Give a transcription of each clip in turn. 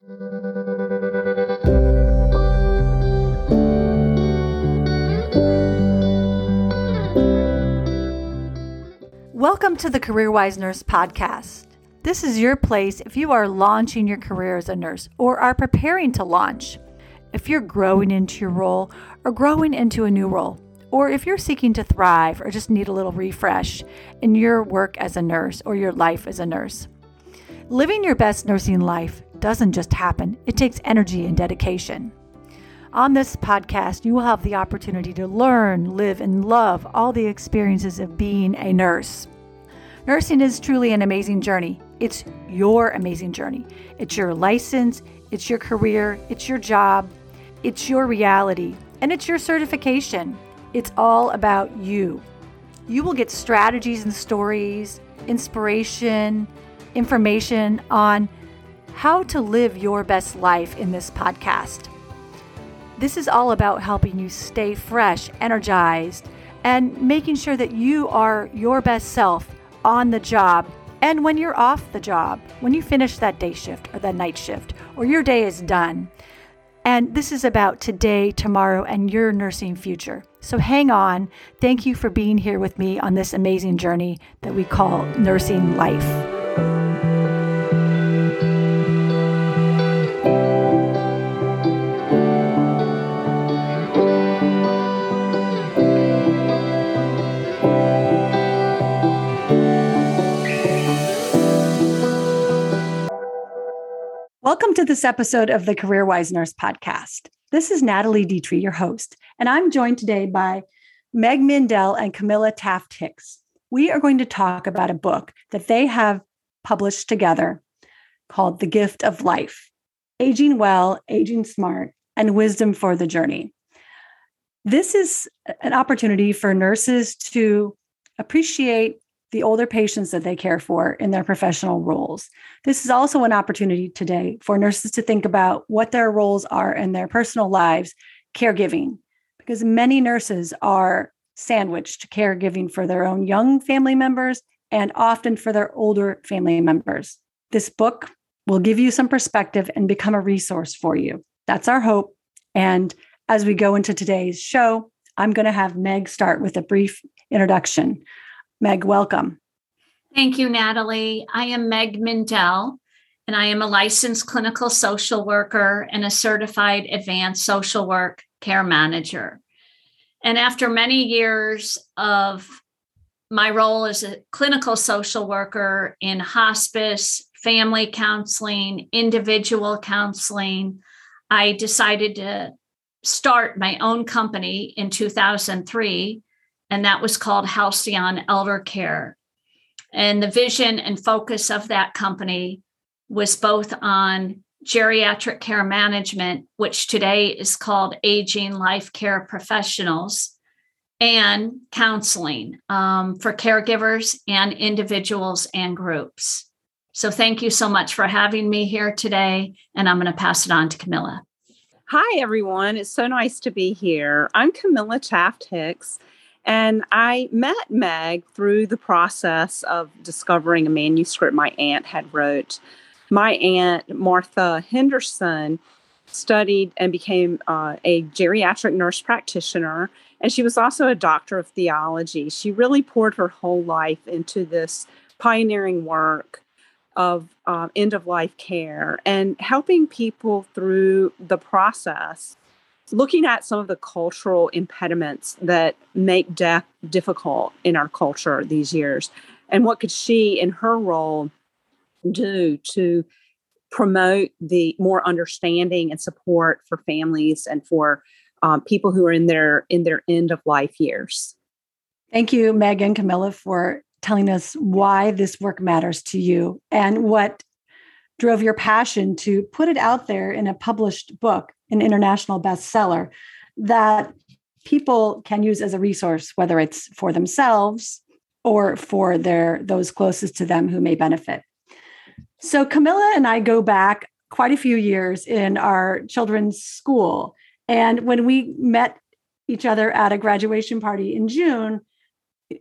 Welcome to the CareerWise Nurse Podcast. This is your place if you are launching your career as a nurse or are preparing to launch, if you're growing into your role or growing into a new role, or if you're seeking to thrive or just need a little refresh in your work as a nurse or your life as a nurse. Living your best nursing life doesn't just happen, it takes energy and dedication. On this podcast, you will have the opportunity to learn, live, and love all the experiences of being a nurse. Nursing is truly an amazing journey. It's your amazing journey. It's your license, it's your career, it's your job, it's your reality, and it's your certification. It's all about you. You will get strategies and stories, inspiration, information on how to live your best life in this podcast. This is all about helping you stay fresh, energized, and making sure that you are your best self on the job and when you're off the job, when you finish that day shift or that night shift, or your day is done. And this is about today, tomorrow, and your nursing future. So hang on. Thank you for being here with me on this amazing journey that we call nursing life. This episode of the CareerWise Nurse podcast. This is Natalie Dietrich, your host, and I'm joined today by Meg Mindell and Camilla Taft Hicks. We are going to talk about a book that they have published together called The Gift of Life Aging Well, Aging Smart, and Wisdom for the Journey. This is an opportunity for nurses to appreciate the older patients that they care for in their professional roles. This is also an opportunity today for nurses to think about what their roles are in their personal lives, caregiving, because many nurses are sandwiched caregiving for their own young family members and often for their older family members. This book will give you some perspective and become a resource for you. That's our hope. And as we go into today's show, I'm going to have Meg start with a brief introduction. Meg, welcome. Thank you, Natalie. I am Meg Mindell, and I am a licensed clinical social worker and a certified advanced social work care manager. And after many years of my role as a clinical social worker in hospice, family counseling, individual counseling, I decided to start my own company in 2003 and that was called Halcyon Elder Care. And the vision and focus of that company was both on geriatric care management, which today is called Aging Life Care Professionals, and counseling um, for caregivers and individuals and groups. So, thank you so much for having me here today. And I'm going to pass it on to Camilla. Hi, everyone. It's so nice to be here. I'm Camilla Taft Hicks. And I met Meg through the process of discovering a manuscript my aunt had wrote. My aunt, Martha Henderson, studied and became uh, a geriatric nurse practitioner, and she was also a doctor of theology. She really poured her whole life into this pioneering work of uh, end of life care and helping people through the process looking at some of the cultural impediments that make death difficult in our culture these years and what could she in her role do to promote the more understanding and support for families and for um, people who are in their in their end of life years? Thank you meg and camilla for telling us why this work matters to you and what drove your passion to put it out there in a published book an international bestseller that people can use as a resource, whether it's for themselves or for their those closest to them who may benefit. So Camilla and I go back quite a few years in our children's school. And when we met each other at a graduation party in June,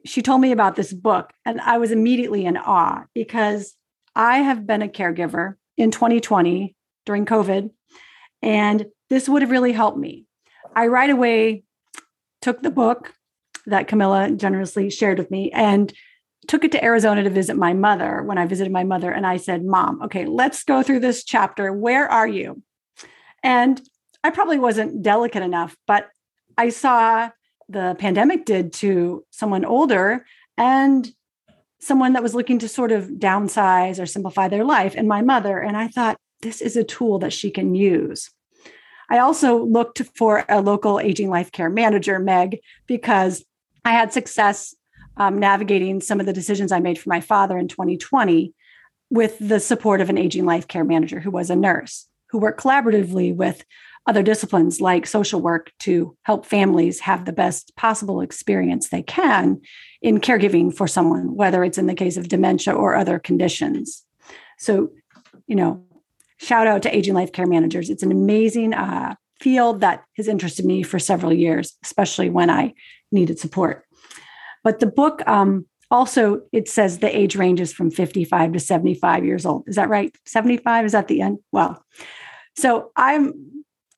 she told me about this book. And I was immediately in awe because I have been a caregiver in 2020 during COVID, and this would have really helped me. I right away took the book that Camilla generously shared with me and took it to Arizona to visit my mother when I visited my mother. And I said, Mom, okay, let's go through this chapter. Where are you? And I probably wasn't delicate enough, but I saw the pandemic did to someone older and someone that was looking to sort of downsize or simplify their life, and my mother. And I thought, this is a tool that she can use. I also looked for a local aging life care manager, Meg, because I had success um, navigating some of the decisions I made for my father in 2020 with the support of an aging life care manager who was a nurse who worked collaboratively with other disciplines like social work to help families have the best possible experience they can in caregiving for someone, whether it's in the case of dementia or other conditions. So, you know, shout out to Aging Life Care Managers. It's an amazing uh, field that has interested me for several years, especially when I needed support. But the book um, also it says the age ranges from 55 to 75 years old. Is that right? 75 is at the end. Well, so I'm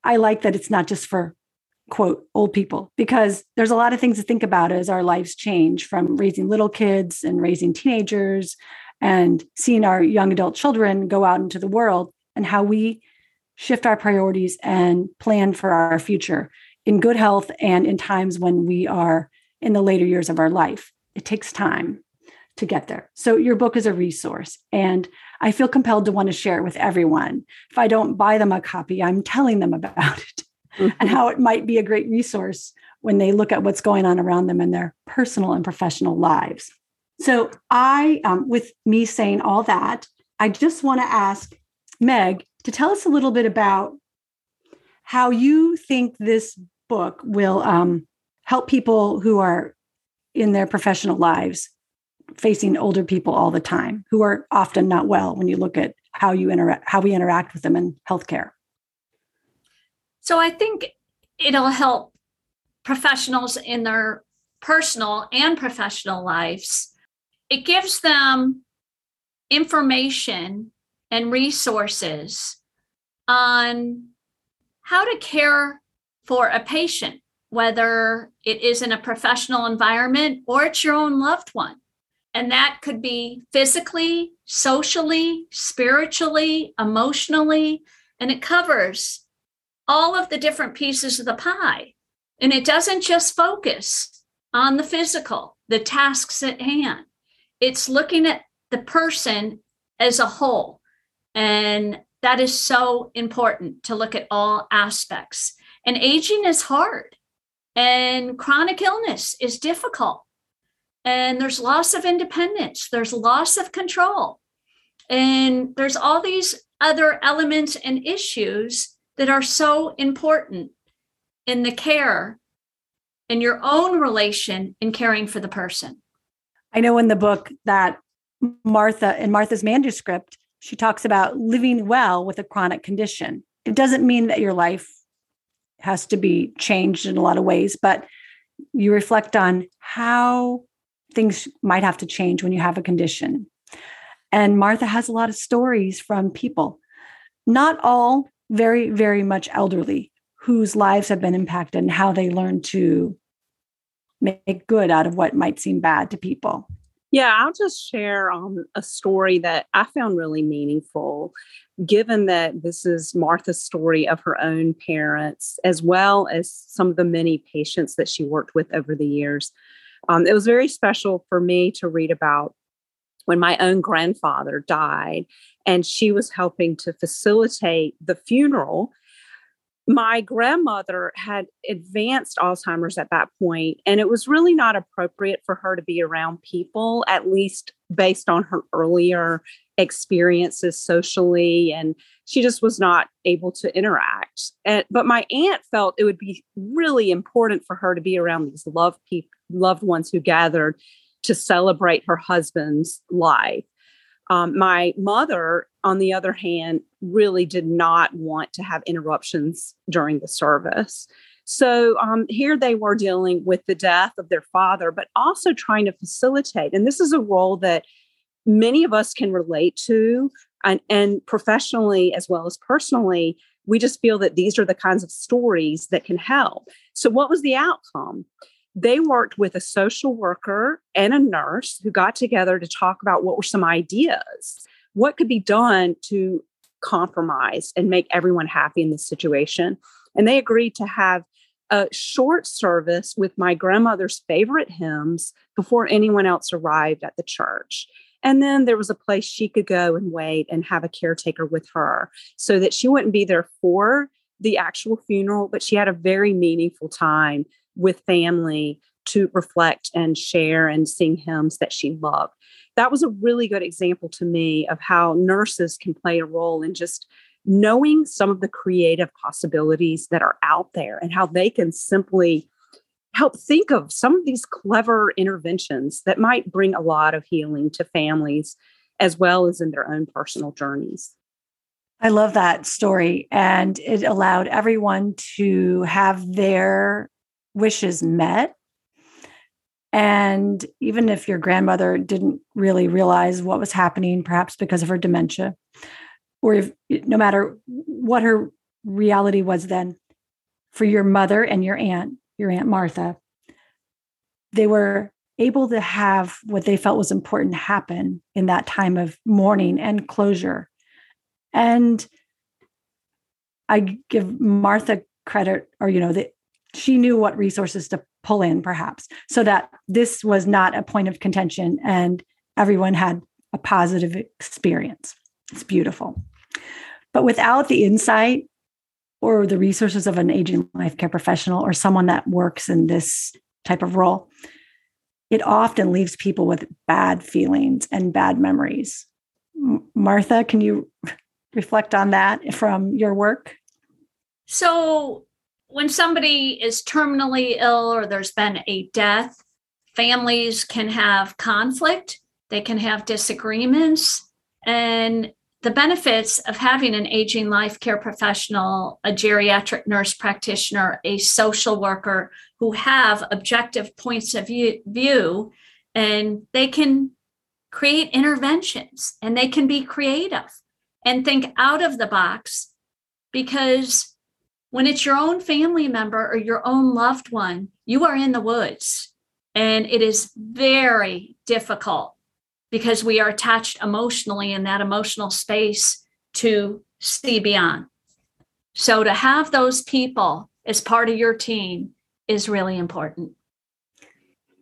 I like that it's not just for quote old people because there's a lot of things to think about as our lives change from raising little kids and raising teenagers and seeing our young adult children go out into the world and how we shift our priorities and plan for our future in good health and in times when we are in the later years of our life. It takes time to get there. So your book is a resource and I feel compelled to want to share it with everyone. If I don't buy them a copy, I'm telling them about it mm-hmm. and how it might be a great resource when they look at what's going on around them in their personal and professional lives. So I, um, with me saying all that, I just want to ask Meg to tell us a little bit about how you think this book will um, help people who are in their professional lives facing older people all the time who are often not well when you look at how you interact how we interact with them in healthcare. So i think it'll help professionals in their personal and professional lives. It gives them information and resources on how to care for a patient whether it is in a professional environment or it's your own loved one. And that could be physically, socially, spiritually, emotionally, and it covers all of the different pieces of the pie. And it doesn't just focus on the physical, the tasks at hand. It's looking at the person as a whole. And that is so important to look at all aspects. And aging is hard. And chronic illness is difficult. And there's loss of independence, there's loss of control. And there's all these other elements and issues that are so important in the care in your own relation in caring for the person. I know in the book that Martha, in Martha's manuscript, she talks about living well with a chronic condition. It doesn't mean that your life has to be changed in a lot of ways, but you reflect on how things might have to change when you have a condition. And Martha has a lot of stories from people, not all very, very much elderly, whose lives have been impacted and how they learn to make good out of what might seem bad to people. Yeah, I'll just share um, a story that I found really meaningful, given that this is Martha's story of her own parents, as well as some of the many patients that she worked with over the years. Um, it was very special for me to read about when my own grandfather died, and she was helping to facilitate the funeral my grandmother had advanced Alzheimer's at that point, and it was really not appropriate for her to be around people, at least based on her earlier experiences socially. And she just was not able to interact. And, but my aunt felt it would be really important for her to be around these loved people, loved ones who gathered to celebrate her husband's life. Um, my mother, on the other hand, really did not want to have interruptions during the service. So um, here they were dealing with the death of their father, but also trying to facilitate. And this is a role that many of us can relate to And, and professionally as well as personally, we just feel that these are the kinds of stories that can help. So, what was the outcome? They worked with a social worker and a nurse who got together to talk about what were some ideas. What could be done to compromise and make everyone happy in this situation? And they agreed to have a short service with my grandmother's favorite hymns before anyone else arrived at the church. And then there was a place she could go and wait and have a caretaker with her so that she wouldn't be there for the actual funeral, but she had a very meaningful time with family to reflect and share and sing hymns that she loved. That was a really good example to me of how nurses can play a role in just knowing some of the creative possibilities that are out there and how they can simply help think of some of these clever interventions that might bring a lot of healing to families as well as in their own personal journeys. I love that story. And it allowed everyone to have their wishes met. And even if your grandmother didn't really realize what was happening, perhaps because of her dementia, or if no matter what her reality was then, for your mother and your aunt, your Aunt Martha, they were able to have what they felt was important happen in that time of mourning and closure. And I give Martha credit, or, you know, that she knew what resources to pull in, perhaps, so that this was not a point of contention and everyone had a positive experience. It's beautiful. But without the insight or the resources of an aging life care professional or someone that works in this type of role, it often leaves people with bad feelings and bad memories. Martha, can you reflect on that from your work? So, when somebody is terminally ill or there's been a death, families can have conflict, they can have disagreements, and the benefits of having an aging life care professional, a geriatric nurse practitioner, a social worker who have objective points of view, and they can create interventions and they can be creative and think out of the box because when it's your own family member or your own loved one, you are in the woods and it is very difficult because we are attached emotionally in that emotional space to see beyond. So to have those people as part of your team is really important.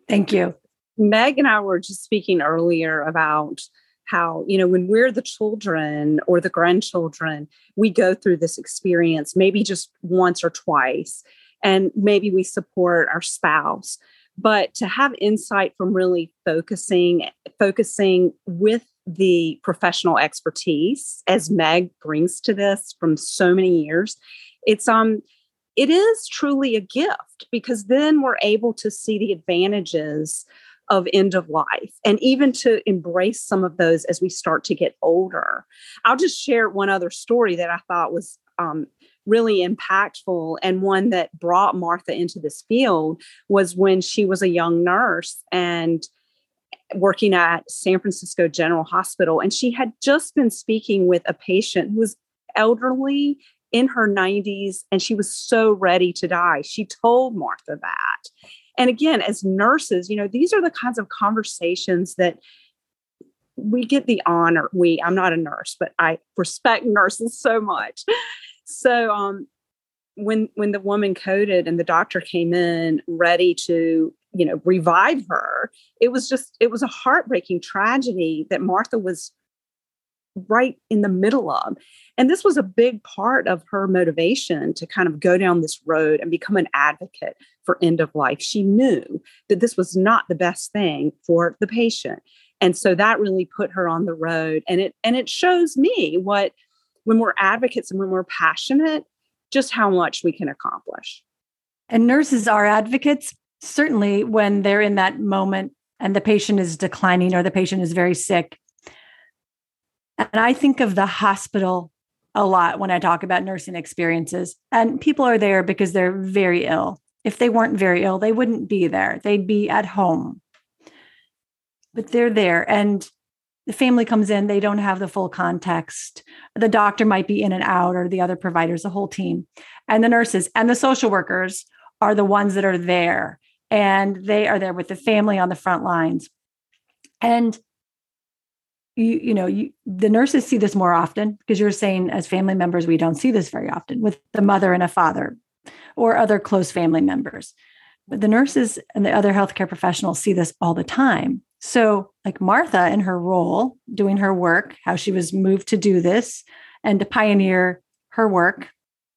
Thank you. Meg and I were just speaking earlier about how, you know, when we're the children or the grandchildren, we go through this experience maybe just once or twice, and maybe we support our spouse. But to have insight from really focusing focusing with the professional expertise as meg brings to this from so many years it's um it is truly a gift because then we're able to see the advantages of end of life and even to embrace some of those as we start to get older i'll just share one other story that i thought was um, really impactful and one that brought Martha into this field was when she was a young nurse and working at San Francisco General Hospital. And she had just been speaking with a patient who was elderly in her 90s and she was so ready to die. She told Martha that. And again, as nurses, you know, these are the kinds of conversations that we get the honor. We, I'm not a nurse, but I respect nurses so much so um, when when the woman coded and the doctor came in ready to you know revive her, it was just it was a heartbreaking tragedy that Martha was right in the middle of. And this was a big part of her motivation to kind of go down this road and become an advocate for end of life. She knew that this was not the best thing for the patient. And so that really put her on the road and it and it shows me what when we're advocates and when we're passionate, just how much we can accomplish. And nurses are advocates, certainly when they're in that moment and the patient is declining or the patient is very sick. And I think of the hospital a lot when I talk about nursing experiences. And people are there because they're very ill. If they weren't very ill, they wouldn't be there, they'd be at home. But they're there. And the family comes in, they don't have the full context. The doctor might be in and out, or the other providers, the whole team. And the nurses and the social workers are the ones that are there. And they are there with the family on the front lines. And you, you know, you, the nurses see this more often because you're saying as family members, we don't see this very often with the mother and a father or other close family members. But the nurses and the other healthcare professionals see this all the time. So, like Martha in her role, doing her work, how she was moved to do this and to pioneer her work,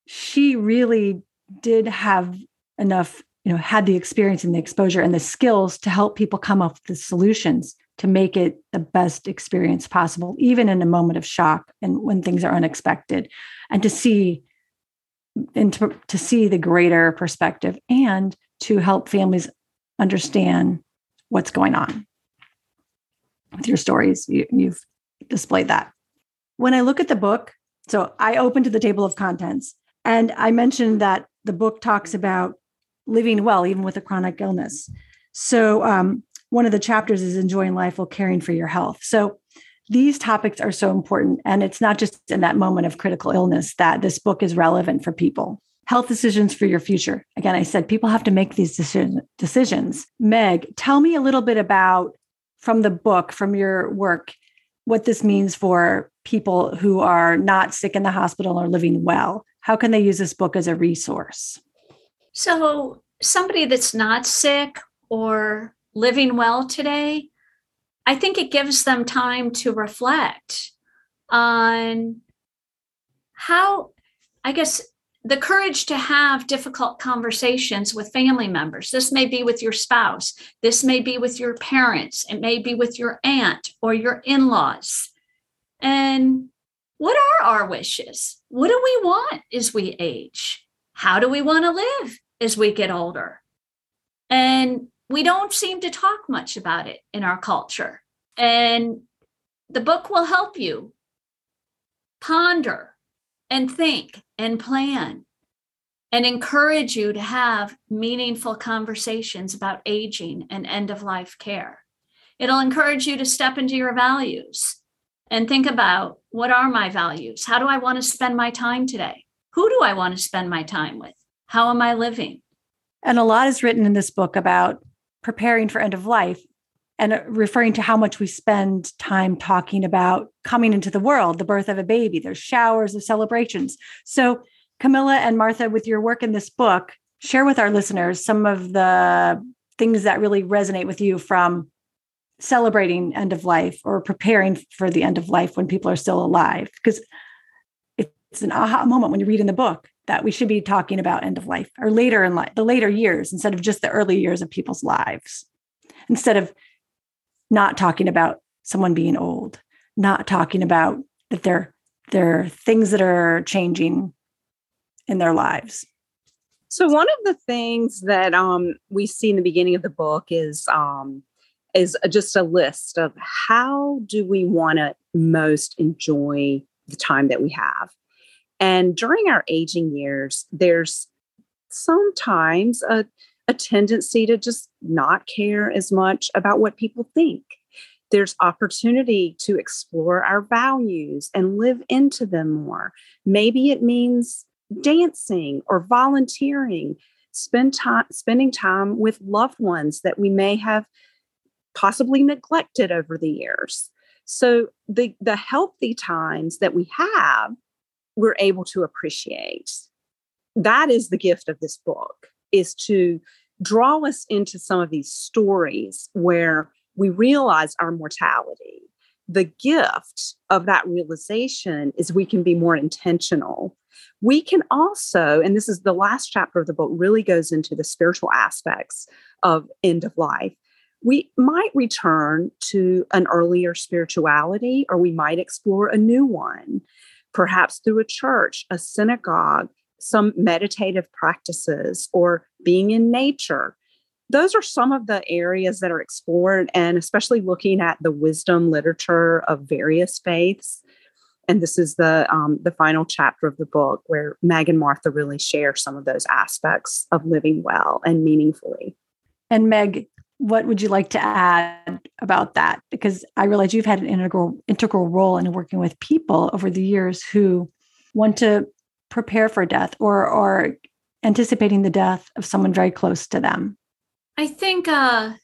she really did have enough, you know, had the experience and the exposure and the skills to help people come up with the solutions to make it the best experience possible, even in a moment of shock and when things are unexpected, and to see and to, to see the greater perspective and to help families understand what's going on with your stories. You, you've displayed that. When i look at the book so i open to the table of contents and i mentioned that the book talks about living well even with a chronic illness. So um, one of the chapters is enjoying life while caring for your health. So these topics are so important and it's not just in that moment of critical illness that this book is relevant for people health decisions for your future again i said people have to make these decisions meg tell me a little bit about from the book, from your work, what this means for people who are not sick in the hospital or living well. How can they use this book as a resource? So, somebody that's not sick or living well today, I think it gives them time to reflect on how, I guess, the courage to have difficult conversations with family members. This may be with your spouse, this may be with your parents, it may be with your aunt or your in laws. And what are our wishes? What do we want as we age? How do we want to live as we get older? And we don't seem to talk much about it in our culture. And the book will help you ponder and think and plan and encourage you to have meaningful conversations about aging and end of life care. It'll encourage you to step into your values and think about what are my values? How do I want to spend my time today? Who do I want to spend my time with? How am I living? And a lot is written in this book about preparing for end of life and uh, referring to how much we spend time talking about coming into the world, the birth of a baby. There's showers of celebrations. So, Camilla and Martha, with your work in this book, share with our listeners some of the things that really resonate with you from celebrating end of life or preparing for the end of life when people are still alive. Because it's an aha moment when you read in the book that we should be talking about end of life or later in life, the later years, instead of just the early years of people's lives. Instead of not talking about someone being old, not talking about that there, there are things that are changing in their lives. So one of the things that um, we see in the beginning of the book is um, is just a list of how do we want to most enjoy the time that we have. And during our aging years, there's sometimes a a tendency to just not care as much about what people think. There's opportunity to explore our values and live into them more. Maybe it means dancing or volunteering, spend time spending time with loved ones that we may have possibly neglected over the years. So the the healthy times that we have, we're able to appreciate. That is the gift of this book is to draw us into some of these stories where we realize our mortality. The gift of that realization is we can be more intentional. We can also, and this is the last chapter of the book, really goes into the spiritual aspects of end of life. We might return to an earlier spirituality, or we might explore a new one, perhaps through a church, a synagogue, some meditative practices or being in nature. Those are some of the areas that are explored, and especially looking at the wisdom literature of various faiths. And this is the um, the final chapter of the book where Meg and Martha really share some of those aspects of living well and meaningfully. And Meg, what would you like to add about that? Because I realize you've had an integral integral role in working with people over the years who want to prepare for death or or anticipating the death of someone very close to them. I think uh,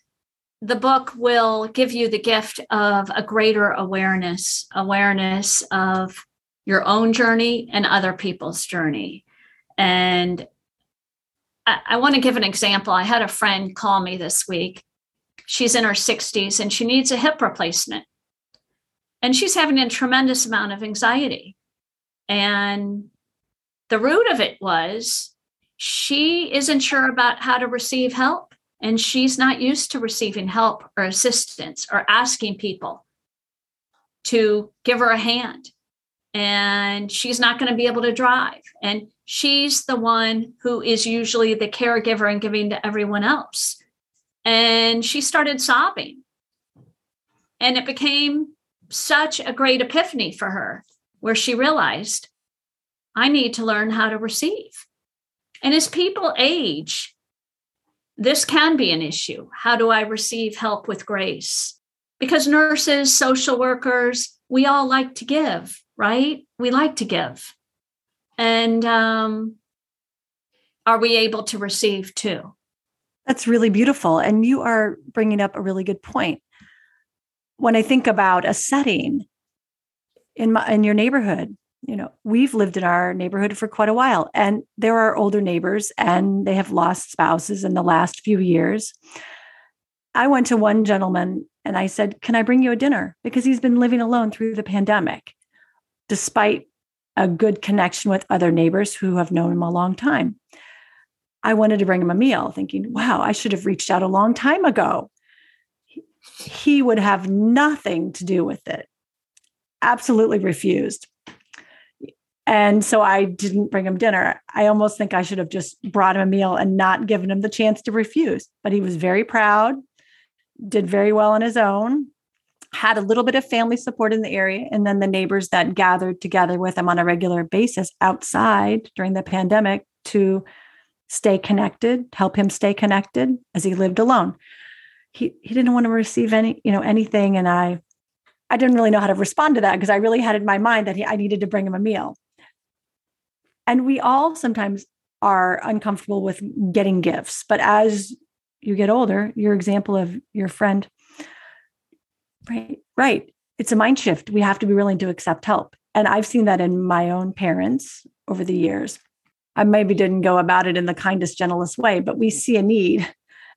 the book will give you the gift of a greater awareness, awareness of your own journey and other people's journey. And I, I want to give an example. I had a friend call me this week she's in her 60s and she needs a hip replacement. And she's having a tremendous amount of anxiety. And the root of it was she isn't sure about how to receive help. And she's not used to receiving help or assistance or asking people to give her a hand. And she's not going to be able to drive. And she's the one who is usually the caregiver and giving to everyone else and she started sobbing. And it became such a great epiphany for her, where she realized, I need to learn how to receive. And as people age, this can be an issue. How do I receive help with grace? Because nurses, social workers, we all like to give, right? We like to give. And um, are we able to receive too? That's really beautiful. And you are bringing up a really good point. When I think about a setting in my in your neighborhood, you know, we've lived in our neighborhood for quite a while and there are older neighbors and they have lost spouses in the last few years. I went to one gentleman and I said, "Can I bring you a dinner?" because he's been living alone through the pandemic despite a good connection with other neighbors who have known him a long time. I wanted to bring him a meal, thinking, wow, I should have reached out a long time ago. He would have nothing to do with it, absolutely refused. And so I didn't bring him dinner. I almost think I should have just brought him a meal and not given him the chance to refuse. But he was very proud, did very well on his own, had a little bit of family support in the area. And then the neighbors that gathered together with him on a regular basis outside during the pandemic to stay connected, help him stay connected as he lived alone. He he didn't want to receive any, you know, anything. And I I didn't really know how to respond to that because I really had in my mind that he, I needed to bring him a meal. And we all sometimes are uncomfortable with getting gifts. But as you get older, your example of your friend, right, right. It's a mind shift. We have to be willing to accept help. And I've seen that in my own parents over the years. I maybe didn't go about it in the kindest, gentlest way, but we see a need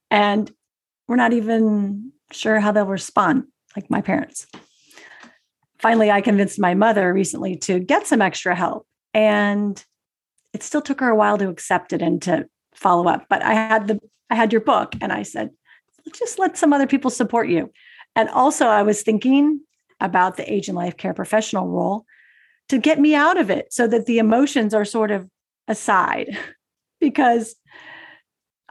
and we're not even sure how they'll respond, like my parents. Finally, I convinced my mother recently to get some extra help. And it still took her a while to accept it and to follow up. But I had the I had your book and I said, just let some other people support you. And also I was thinking about the aging life care professional role to get me out of it so that the emotions are sort of aside because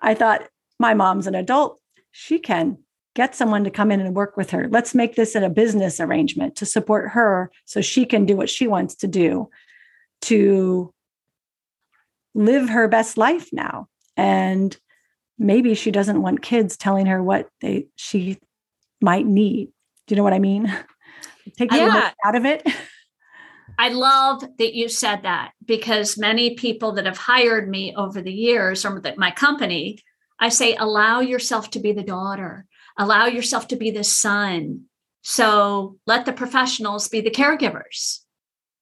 I thought my mom's an adult. She can get someone to come in and work with her. Let's make this in a business arrangement to support her so she can do what she wants to do to live her best life now. And maybe she doesn't want kids telling her what they she might need. Do you know what I mean? Take yeah. out of it. I love that you said that because many people that have hired me over the years or that my company, I say, allow yourself to be the daughter, allow yourself to be the son. So let the professionals be the caregivers.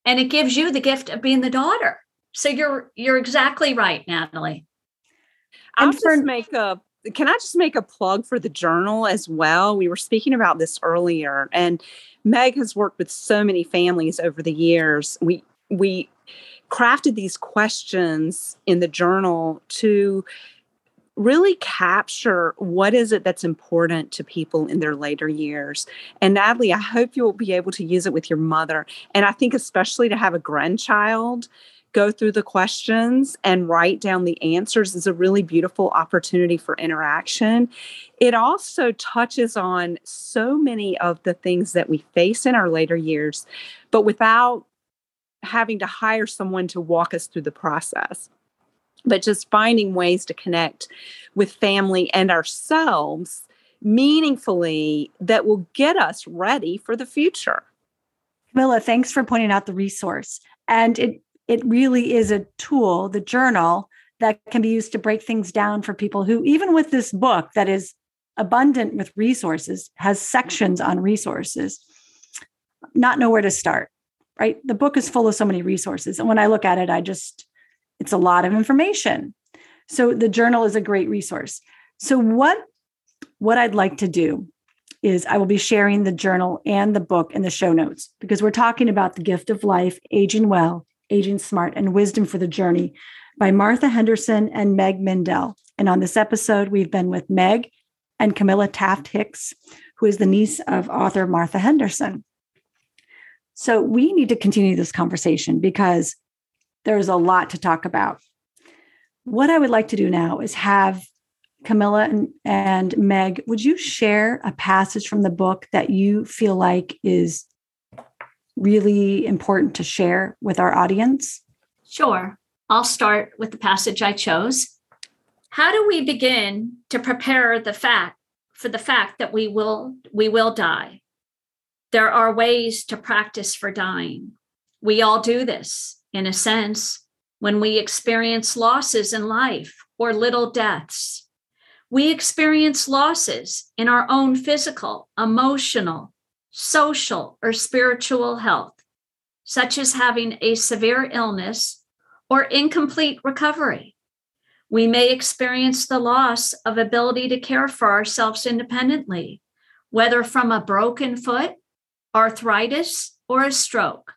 And it gives you the gift of being the daughter. So you're you're exactly right, Natalie. I'll just make a can I just make a plug for the journal as well? We were speaking about this earlier, and Meg has worked with so many families over the years. We we crafted these questions in the journal to really capture what is it that's important to people in their later years. And Natalie, I hope you'll be able to use it with your mother. And I think especially to have a grandchild go through the questions and write down the answers is a really beautiful opportunity for interaction. It also touches on so many of the things that we face in our later years, but without having to hire someone to walk us through the process. But just finding ways to connect with family and ourselves meaningfully that will get us ready for the future. Camilla, thanks for pointing out the resource. And it it really is a tool, the journal, that can be used to break things down for people who, even with this book that is abundant with resources, has sections on resources, not know where to start, right? The book is full of so many resources. And when I look at it, I just, it's a lot of information. So the journal is a great resource. So what what I'd like to do is I will be sharing the journal and the book in the show notes because we're talking about the gift of life, aging well, aging smart, and wisdom for the journey by Martha Henderson and Meg Mindell. And on this episode, we've been with Meg and Camilla Taft Hicks, who is the niece of author Martha Henderson. So we need to continue this conversation because there's a lot to talk about. What I would like to do now is have Camilla and, and Meg, would you share a passage from the book that you feel like is really important to share with our audience? Sure. I'll start with the passage I chose. How do we begin to prepare the fact for the fact that we will we will die? There are ways to practice for dying. We all do this in a sense when we experience losses in life or little deaths. We experience losses in our own physical, emotional, social, or spiritual health, such as having a severe illness or incomplete recovery. We may experience the loss of ability to care for ourselves independently, whether from a broken foot, arthritis, or a stroke.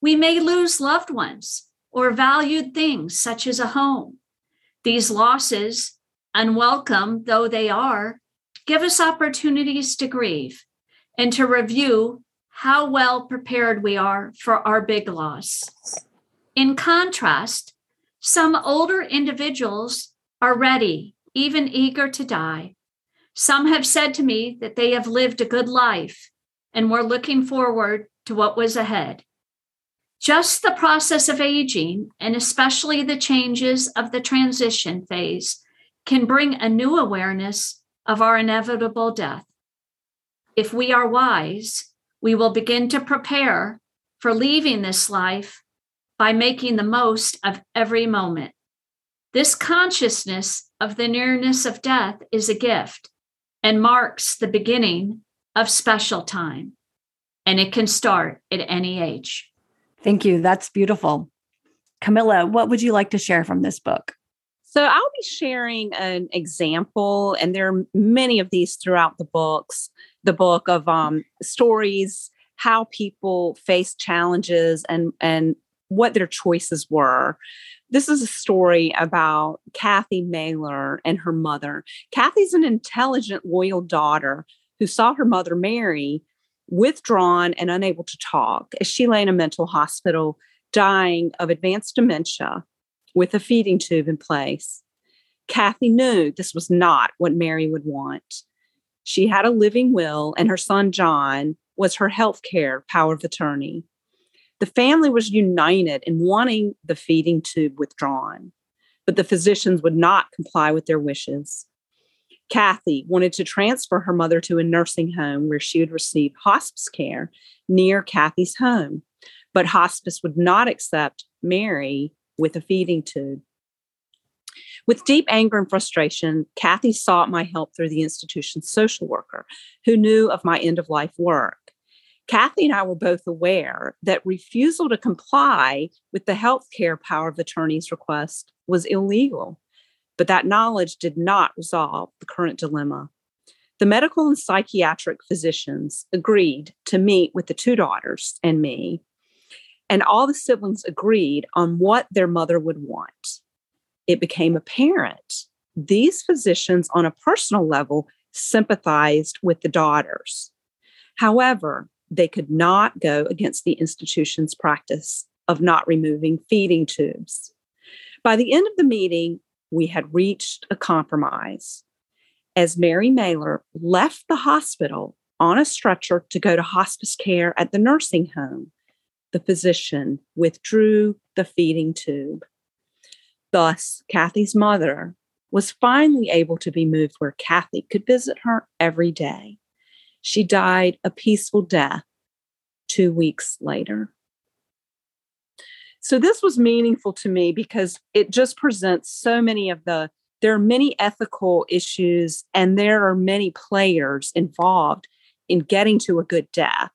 We may lose loved ones or valued things such as a home. These losses, unwelcome though they are, give us opportunities to grieve and to review how well prepared we are for our big loss. In contrast, some older individuals are ready, even eager to die. Some have said to me that they have lived a good life and were looking forward to what was ahead. Just the process of aging, and especially the changes of the transition phase, can bring a new awareness of our inevitable death. If we are wise, we will begin to prepare for leaving this life by making the most of every moment. This consciousness of the nearness of death is a gift and marks the beginning of special time, and it can start at any age. Thank you. That's beautiful. Camilla, what would you like to share from this book? So, I'll be sharing an example, and there are many of these throughout the books, the book of um, stories, how people face challenges and, and what their choices were. This is a story about Kathy Mailer and her mother. Kathy's an intelligent, loyal daughter who saw her mother Mary withdrawn and unable to talk as she lay in a mental hospital dying of advanced dementia with a feeding tube in place. Kathy knew this was not what Mary would want. She had a living will, and her son John was her health care power of attorney. The family was united in wanting the feeding tube withdrawn, but the physicians would not comply with their wishes. Kathy wanted to transfer her mother to a nursing home where she would receive hospice care near Kathy's home, but hospice would not accept Mary with a feeding tube. With deep anger and frustration, Kathy sought my help through the institution's social worker, who knew of my end of life work. Kathy and I were both aware that refusal to comply with the healthcare power of attorney's request was illegal, but that knowledge did not resolve the current dilemma. The medical and psychiatric physicians agreed to meet with the two daughters and me, and all the siblings agreed on what their mother would want. It became apparent these physicians, on a personal level, sympathized with the daughters. However, they could not go against the institution's practice of not removing feeding tubes. By the end of the meeting, we had reached a compromise. As Mary Mailer left the hospital on a stretcher to go to hospice care at the nursing home, the physician withdrew the feeding tube. Thus, Kathy's mother was finally able to be moved where Kathy could visit her every day. She died a peaceful death two weeks later. So, this was meaningful to me because it just presents so many of the, there are many ethical issues and there are many players involved in getting to a good death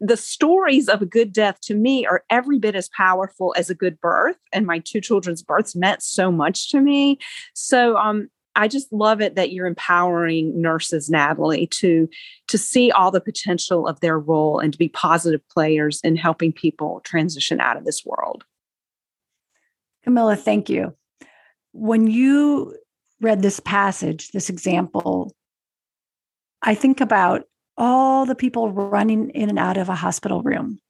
the stories of a good death to me are every bit as powerful as a good birth and my two children's births meant so much to me so um I just love it that you're empowering nurses, Natalie, to to see all the potential of their role and to be positive players in helping people transition out of this world. Camilla, thank you. When you read this passage, this example, I think about all the people running in and out of a hospital room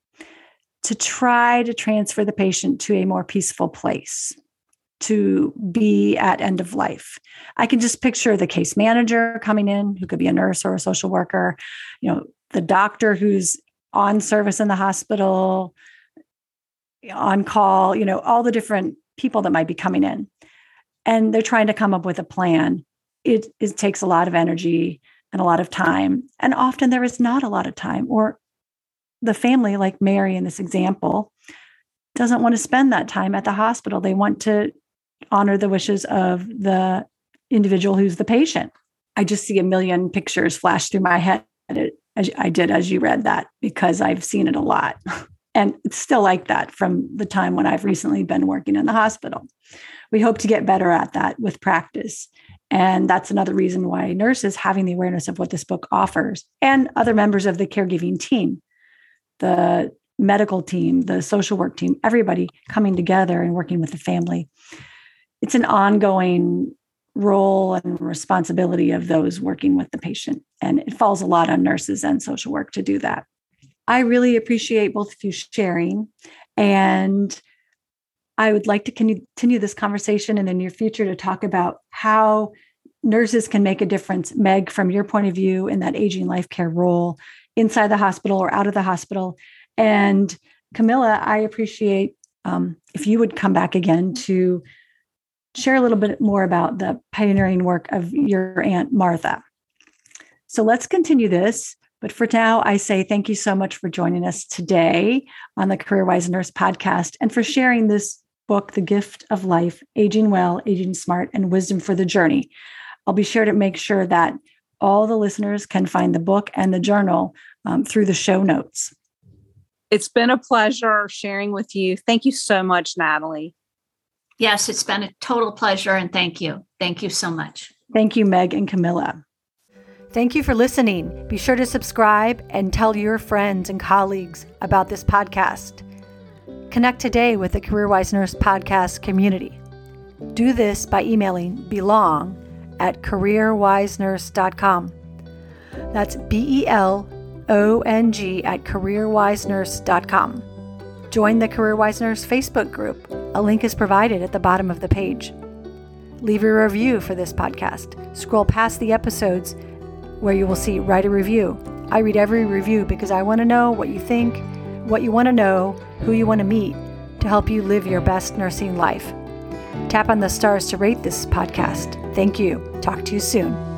to try to transfer the patient to a more peaceful place to be at end of life. I can just picture the case manager coming in who could be a nurse or a social worker, you know, the doctor who's on service in the hospital, on call, you know, all the different people that might be coming in. And they're trying to come up with a plan. It, it takes a lot of energy and a lot of time. And often there is not a lot of time, or the family, like Mary in this example, doesn't want to spend that time at the hospital. They want to honor the wishes of the individual who's the patient. I just see a million pictures flash through my head as I did as you read that because I've seen it a lot. And it's still like that from the time when I've recently been working in the hospital. We hope to get better at that with practice. And that's another reason why nurses having the awareness of what this book offers and other members of the caregiving team, the medical team, the social work team, everybody coming together and working with the family. It's an ongoing role and responsibility of those working with the patient. And it falls a lot on nurses and social work to do that. I really appreciate both of you sharing. And I would like to continue this conversation in the near future to talk about how nurses can make a difference. Meg, from your point of view in that aging life care role inside the hospital or out of the hospital. And Camilla, I appreciate um, if you would come back again to share a little bit more about the pioneering work of your Aunt Martha. So let's continue this. But for now, I say thank you so much for joining us today on the Career Wise Nurse podcast and for sharing this book, The Gift of Life Aging Well, Aging Smart, and Wisdom for the Journey. I'll be sure to make sure that all the listeners can find the book and the journal um, through the show notes. It's been a pleasure sharing with you. Thank you so much, Natalie. Yes, it's been a total pleasure and thank you. Thank you so much. Thank you, Meg and Camilla. Thank you for listening. Be sure to subscribe and tell your friends and colleagues about this podcast. Connect today with the CareerWise Nurse podcast community. Do this by emailing belong at careerwisenurse.com. That's B E L O N G at careerwisenurse.com. Join the CareerWise Nurse Facebook group. A link is provided at the bottom of the page. Leave a review for this podcast. Scroll past the episodes where you will see Write a Review. I read every review because I want to know what you think what you want to know, who you want to meet to help you live your best nursing life. Tap on the stars to rate this podcast. Thank you. Talk to you soon.